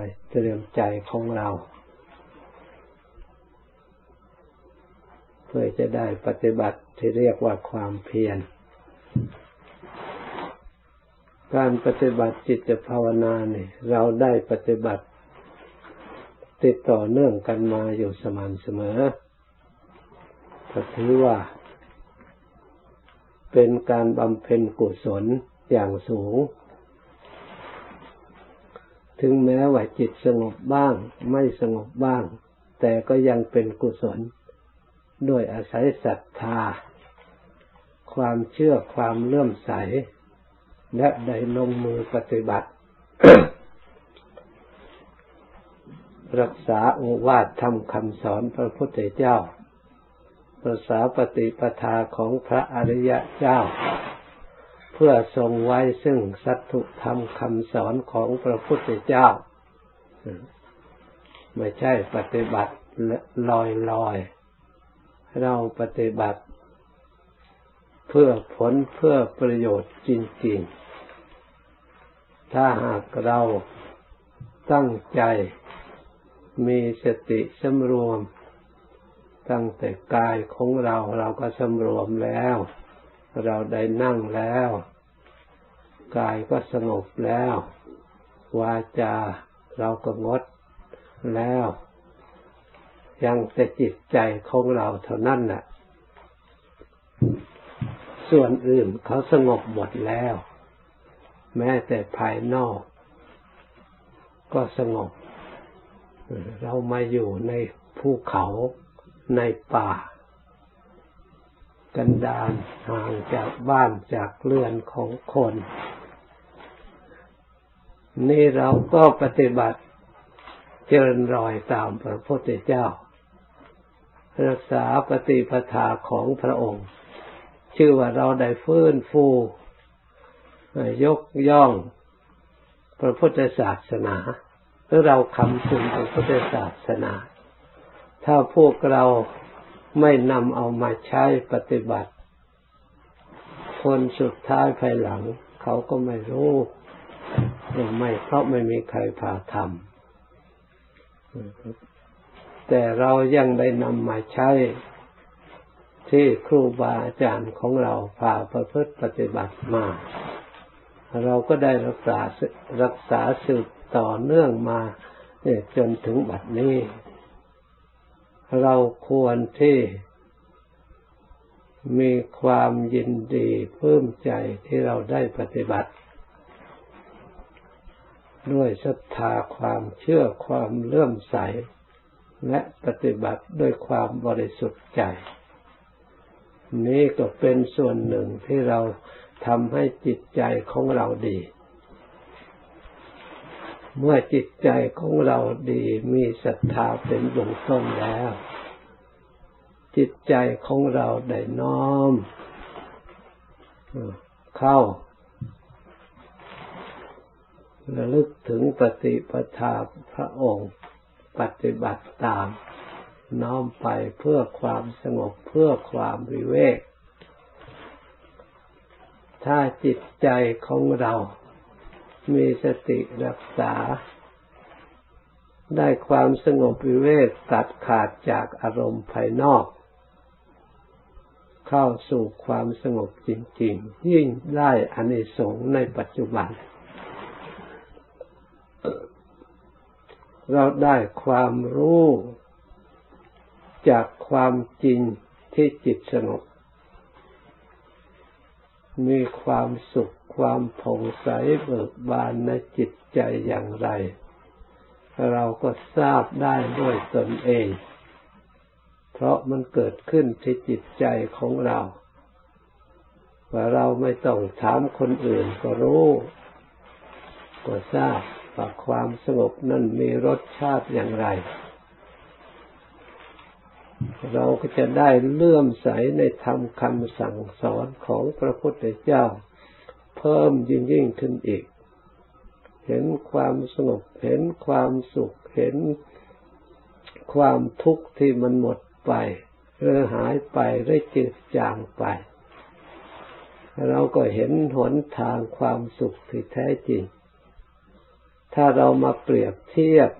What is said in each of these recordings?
ายเตรียมใจของเรา เพื่อจะได้ปฏิบัติที่เรียกว่าความเพียร การปฏิบัติจิตภาวนาเนี่ยเราได้ปฏิบัติ ติดต่อเนื่องกันมาอยู่สม่ำเสมอก็ถือว่า เป็นการบำเพ็ญกุศลอย่างสูง ถึงแม้ว่าจิตสงบบ้างไม่สงบบ้าง แต่ก็ยังเป็นกุศล ด้วยอาศัยศรัทธา ความเชื่อความเลื่อมใส และได้ลงมือปฏิบัติ รักษาโอวาททำคำสอนพระพุทธเจ้า ภาษาปฏิปทาของพระอริยเจ้า พื่อทรงไว้ซึ่งสัตถุธรรมคำสอนของพระพุทธเจ้า ไม่ใช่ปฏิบัติลอยลอย เราปฏิบัติเพื่อผลเพื่อประโยชน์จริง ๆ ถ้าหากเราตั้งใจมีสติสำรวม ตั้งแต่กายของเราเราก็สำรวมแล้ว เราได้นั่งแล้ว กายก็สงบแล้ว วาจาเราก็งดแล้ว ยังแต่จิตใจของเราเท่านั้นน่ะ ส่วนอื่นเขาสงบหมดแล้ว แม้แต่ภายนอก ก็สงบ เรามาอยู่ในภูเขาในป่า กันดานห่างจากบ้านจากเรือนของคน นี่เราก็ปฏิบัติเจริญรอยตามพระพุทธเจ้า รักษาปฏิปทาของพระองค์ ชื่อว่าเราได้ฟื้นฟู ยกย่องพระพุทธศาสนาหรือเราคำถึงพระพุทธศาสนา ถ้าพวกเราไม่นำเอามาใช้ปฏิบัติ คนสุดท้ายภายหลัง เขาก็ไม่รู้ ไม่เพราะไม่มีใครพาทำแต่เรายังได้นำมาใช้ ที่ครูบาอาจารย์ของเราพาประพฤติปฏิบัติมา เราก็ได้รักษารักษาสืบต่อเนื่องมาจนถึงบัดนี้ เราควรที่มีความยินดีเพิ่มใจที่เราได้ปฏิบัติ ด้วยศรัทธาความเชื่อความเลื่อมใส และปฏิบัติด้วยความบริสุทธิ์ใจ นี้ก็เป็นส่วนหนึ่งที่เราทำให้จิตใจของเราดี เมื่อจิตใจของเราดีมีศรัทธาเป็นเบื้องต้นแล้ว จิตใจของเราได้น้อมเข้า ระลึกถึงปฏิปทาพระองค์ ปฏิบัติตาม น้อมไปเพื่อความสงบเพื่อความวิเวก ถ้าจิตใจของเรามีสติรักษา ได้ความสงบวิเวกตัดขาดจากอารมณ์ภายนอก เข้าสู่ความสงบจริง ๆ ยิ่งได้อานิสงส์ในปัจจุบัน เราได้ความรู้จากความจริงที่จิตสงบมีความสุขความผ่องใสเบิกบานในจิตใจอย่างไร เราก็ทราบได้ด้วยตนเอง เพราะมันเกิดขึ้นที่จิตใจของเราว่าเราไม่ต้องถามคนอื่นก็รู้ ก็ทราบ ว่าความสงบนั้นมีรสชาติอย่างไร เราก็จะได้เลื่อมใสในธรรมคำสั่งสอนของพระพุทธเจ้า เพิ่มยิ่งยิ่งขึ้นอีก เห็นความสงบเห็นความสุขเห็นความทุกข์ที่มันหมดไปหรือหายไปหรือจืดจางไป เราก็เห็นหนทางความสุขที่แท้จริง ถ้าเรามาเปรียบเทียบ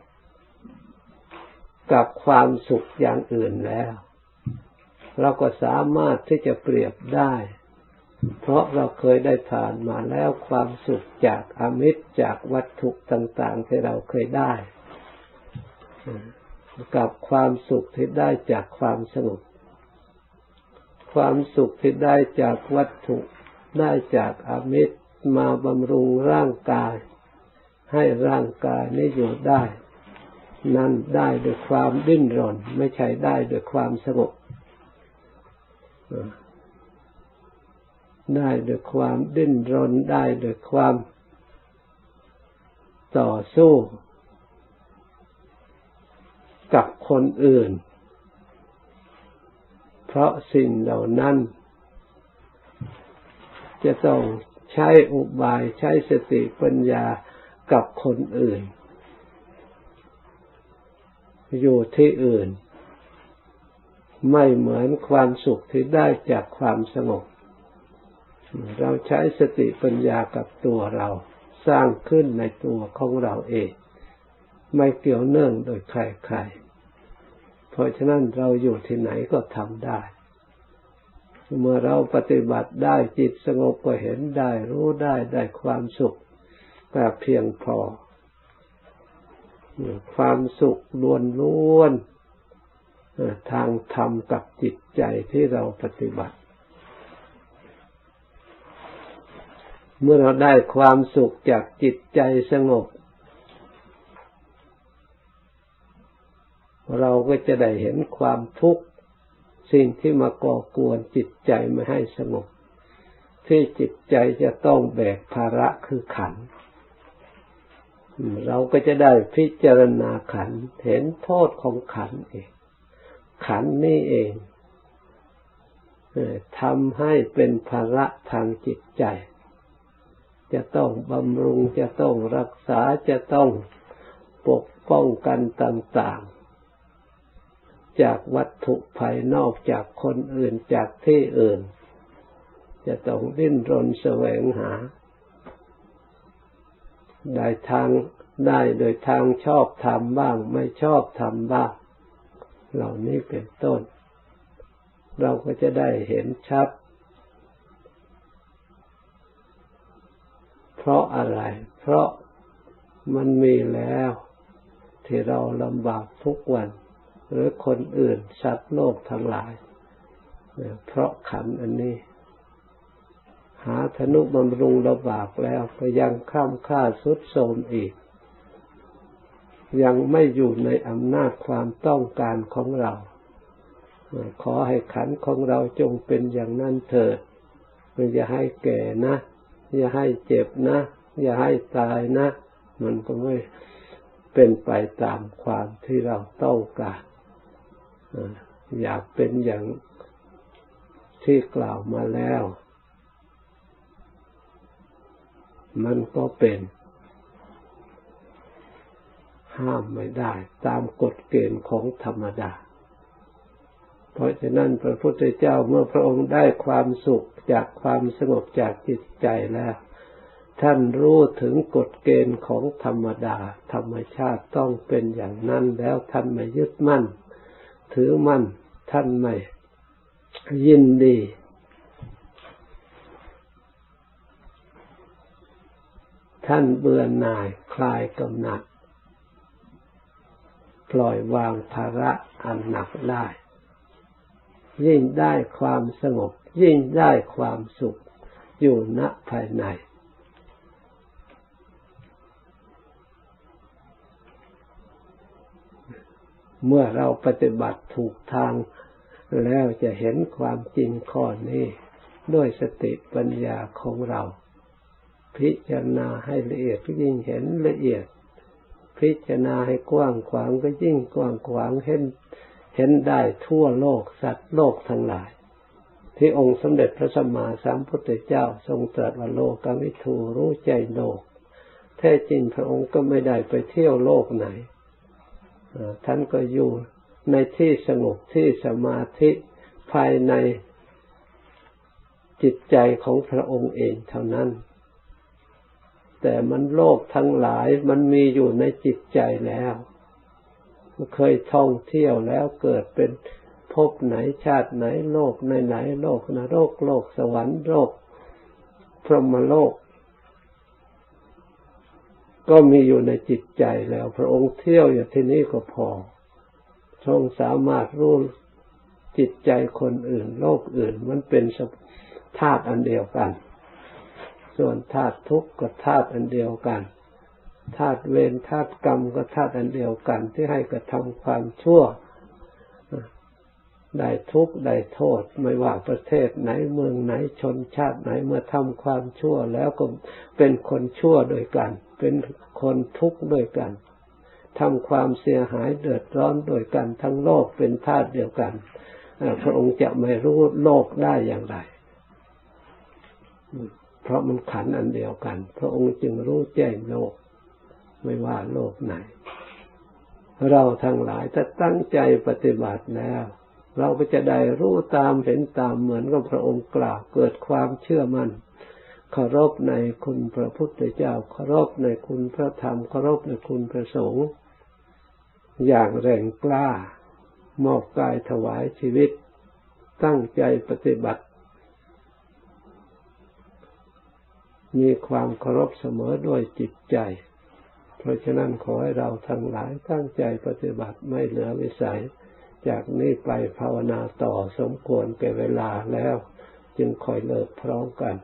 กับความสุขอย่างอื่นแล้ว เราก็สามารถที่จะเปรียบได้ เพราะเราเคยได้ผ่านมาแล้วความสุขจากอมิตรจากวัตถุต่าง ๆ ที่เราเคยได้ กับความสุขที่ได้จากความสงบความสุขที่ได้จากวัตถุได้จากอมิตรมาบำรุงร่างกาย ให้ร่างกายนี้อยู่ได้ นั่นได้ด้วยความดิ้นรน ไม่ใช่ได้ด้วยความสงบได้ด้วยความดิ้นรนได้ด้วยความต่อสู้ กับคนอื่น เพราะสิ่งเหล่านั้น จะต้องใช้อุบายใช้สติปัญญา กับคนอื่น อยู่ที่อื่น ไม่เหมือนความสุขที่ได้จากความสงบ เราใช้สติปัญญากับตัวเราสร้างขึ้นในตัวของเราเอง ไม่เกี่ยวเนื่องโดยใครๆ เพราะฉะนั้นเราอยู่ที่ไหนก็ทำได้เมื่อเราปฏิบัติได้จิตสงบก็เห็นได้รู้ได้ได้ความสุข แบบเพียงพอ ความสุขล้วนล้วนทางธรรมกับจิตใจที่เราปฏิบัติ เมื่อเราได้ความสุขจากจิตใจสงบ เราก็จะได้เห็นความทุกข์สิ่งที่มาก่อกวนจิตใจไม่ให้สงบ ที่จิตใจจะต้องแบกภาระคือขัน เราก็จะได้พิจารณาขันเห็นโทษของขันเอง ขันนี่เองทำให้เป็นภาระทางจิตใจ จะต้องบำรุงจะต้องรักษาจะต้องปกป้องกันต่างๆ จากวัตถุภายนอกจากคนอื่นจากที่อื่น จะต้องดิ้นรนแสวงหา ได้ทางได้โดยทางชอบทำบ้าง ไม่ชอบทำบ้าง เหล่านี้เป็นต้น เราก็จะได้เห็นชัด เพราะอะไร เพราะมันมีแล้ว ที่เราลำบากทุกวัน หรือคนอื่นสัตว์โลกทั้งหลาย เพราะขันอันนี้ หาธนุบำรุงระบากแล้วก็ยังข้ามค่าสุดโทมอีก ยังไม่อยู่ในอำนาจความต้องการของเรา ขอให้ขันของเราจงเป็นอย่างนั้นเถิดอย่าให้แก่นะ อย่าให้เจ็บนะ อย่าให้ตายนะ มันก็ไม่เป็นไปตามความที่เราต้องการอยากเป็นอย่างที่กล่าวมาแล้ว มันก็เป็น ห้ามไม่ได้ ตามกฎเกณฑ์ของธรรมดา เพราะฉะนั้นพระพุทธเจ้าเมื่อพระองค์ได้ความสุขจากความสงบจากจิตใจแล้ว ท่านรู้ถึงกฎเกณฑ์ของธรรมดา ธรรมชาติต้องเป็นอย่างนั้นแล้วท่านไม่ยึดมั่น ถือมั่นท่านไม่ยินดี ท่านเบื่อหน่ายคลายกำหนัด ปล่อยวางภาระอันหนักได้ ยิ่งได้ความสงบ ยิ่งได้ความสุขอยู่ณภายใน เมื่อเราปฏิบัติถูกทางแล้วจะเห็นความจริงข้อนี้ ด้วยสติปัญญาของเรา พิจารณาให้ละเอียดก็ยิ่งเห็นละเอียด พิจารณาให้กว้างขวางก็ยิ่งกว้างขวางเห็น เห็นได้ทั่วโลกสัตว์โลกทั้งหลาย ที่องค์สมเด็จพระสัมมาสัมพุทธเจ้าทรงตรัสว่าโลกวิทูรู้ใจโลก แท้จริงพระองค์ก็ไม่ได้ไปเที่ยวโลกไหนท่านก็อยู่ในที่สงบที่สมาธิภายในจิตใจของพระองค์เองเท่านั้น แต่มันโลกทั้งหลายมันมีอยู่ในจิตใจแล้วเคยท่องเที่ยวแล้วเกิดเป็นภพไหนชาติไหนโลกในไหนโลกนรกโลกสวรรค์โลก พรหมโลก ก็มีอยู่ในจิตใจแล้ว พระองค์เที่ยวอยู่ที่นี่ก็พอทรงสามารถรู้จิตใจคนอื่น โลกอื่น มันเป็นธาตุอันเดียวกัน ส่วนธาตุทุกข์ก็ธาตุอันเดียวกันธาตุเวรธาตุกรรมก็ธาตุอันเดียวกันที่ให้กระทำความชั่วได้ทุกข์ได้โทษ ไม่ว่าประเทศไหนเมืองไหนชนชาติไหนเมื่อทำความชั่วแล้วก็เป็นคนชั่วด้วยกัน เป็นคนทุกข์ด้วยกันทำความเสียหายเดือดร้อนด้วยกันทั้งโลกเป็นธาตุเดียวกันพระองค์จะไม่รู้โลกได้อย่างไร เพราะมันขันอันเดียวกัน พระองค์จึงรู้แจ้งโลก ไม่ว่าโลกไหน เราทั้งหลายถ้าตั้งใจปฏิบัติแล้ว เราก็จะได้รู้ตามเห็นตามเหมือนกับพระองค์กล่าวเกิดความเชื่อมัน่นเคารพในคุณพระพุทธเจ้าเคารพในคุณพระธรรมเคารพในคุณพระสงฆ์อย่างแรงกล้ามอบกายถวายชีวิต ตั้งใจปฏิบัติ มีความเคารพเสมอด้วยจิตใจ เพราะฉะนั้นขอให้เราทั้งหลายตั้งใจปฏิบัติไม่เหลือวิสัย จากนี้ไปภาวนาต่อสมควรแก่เวลาแล้ว จึงคอยเลิกพร้อมกัน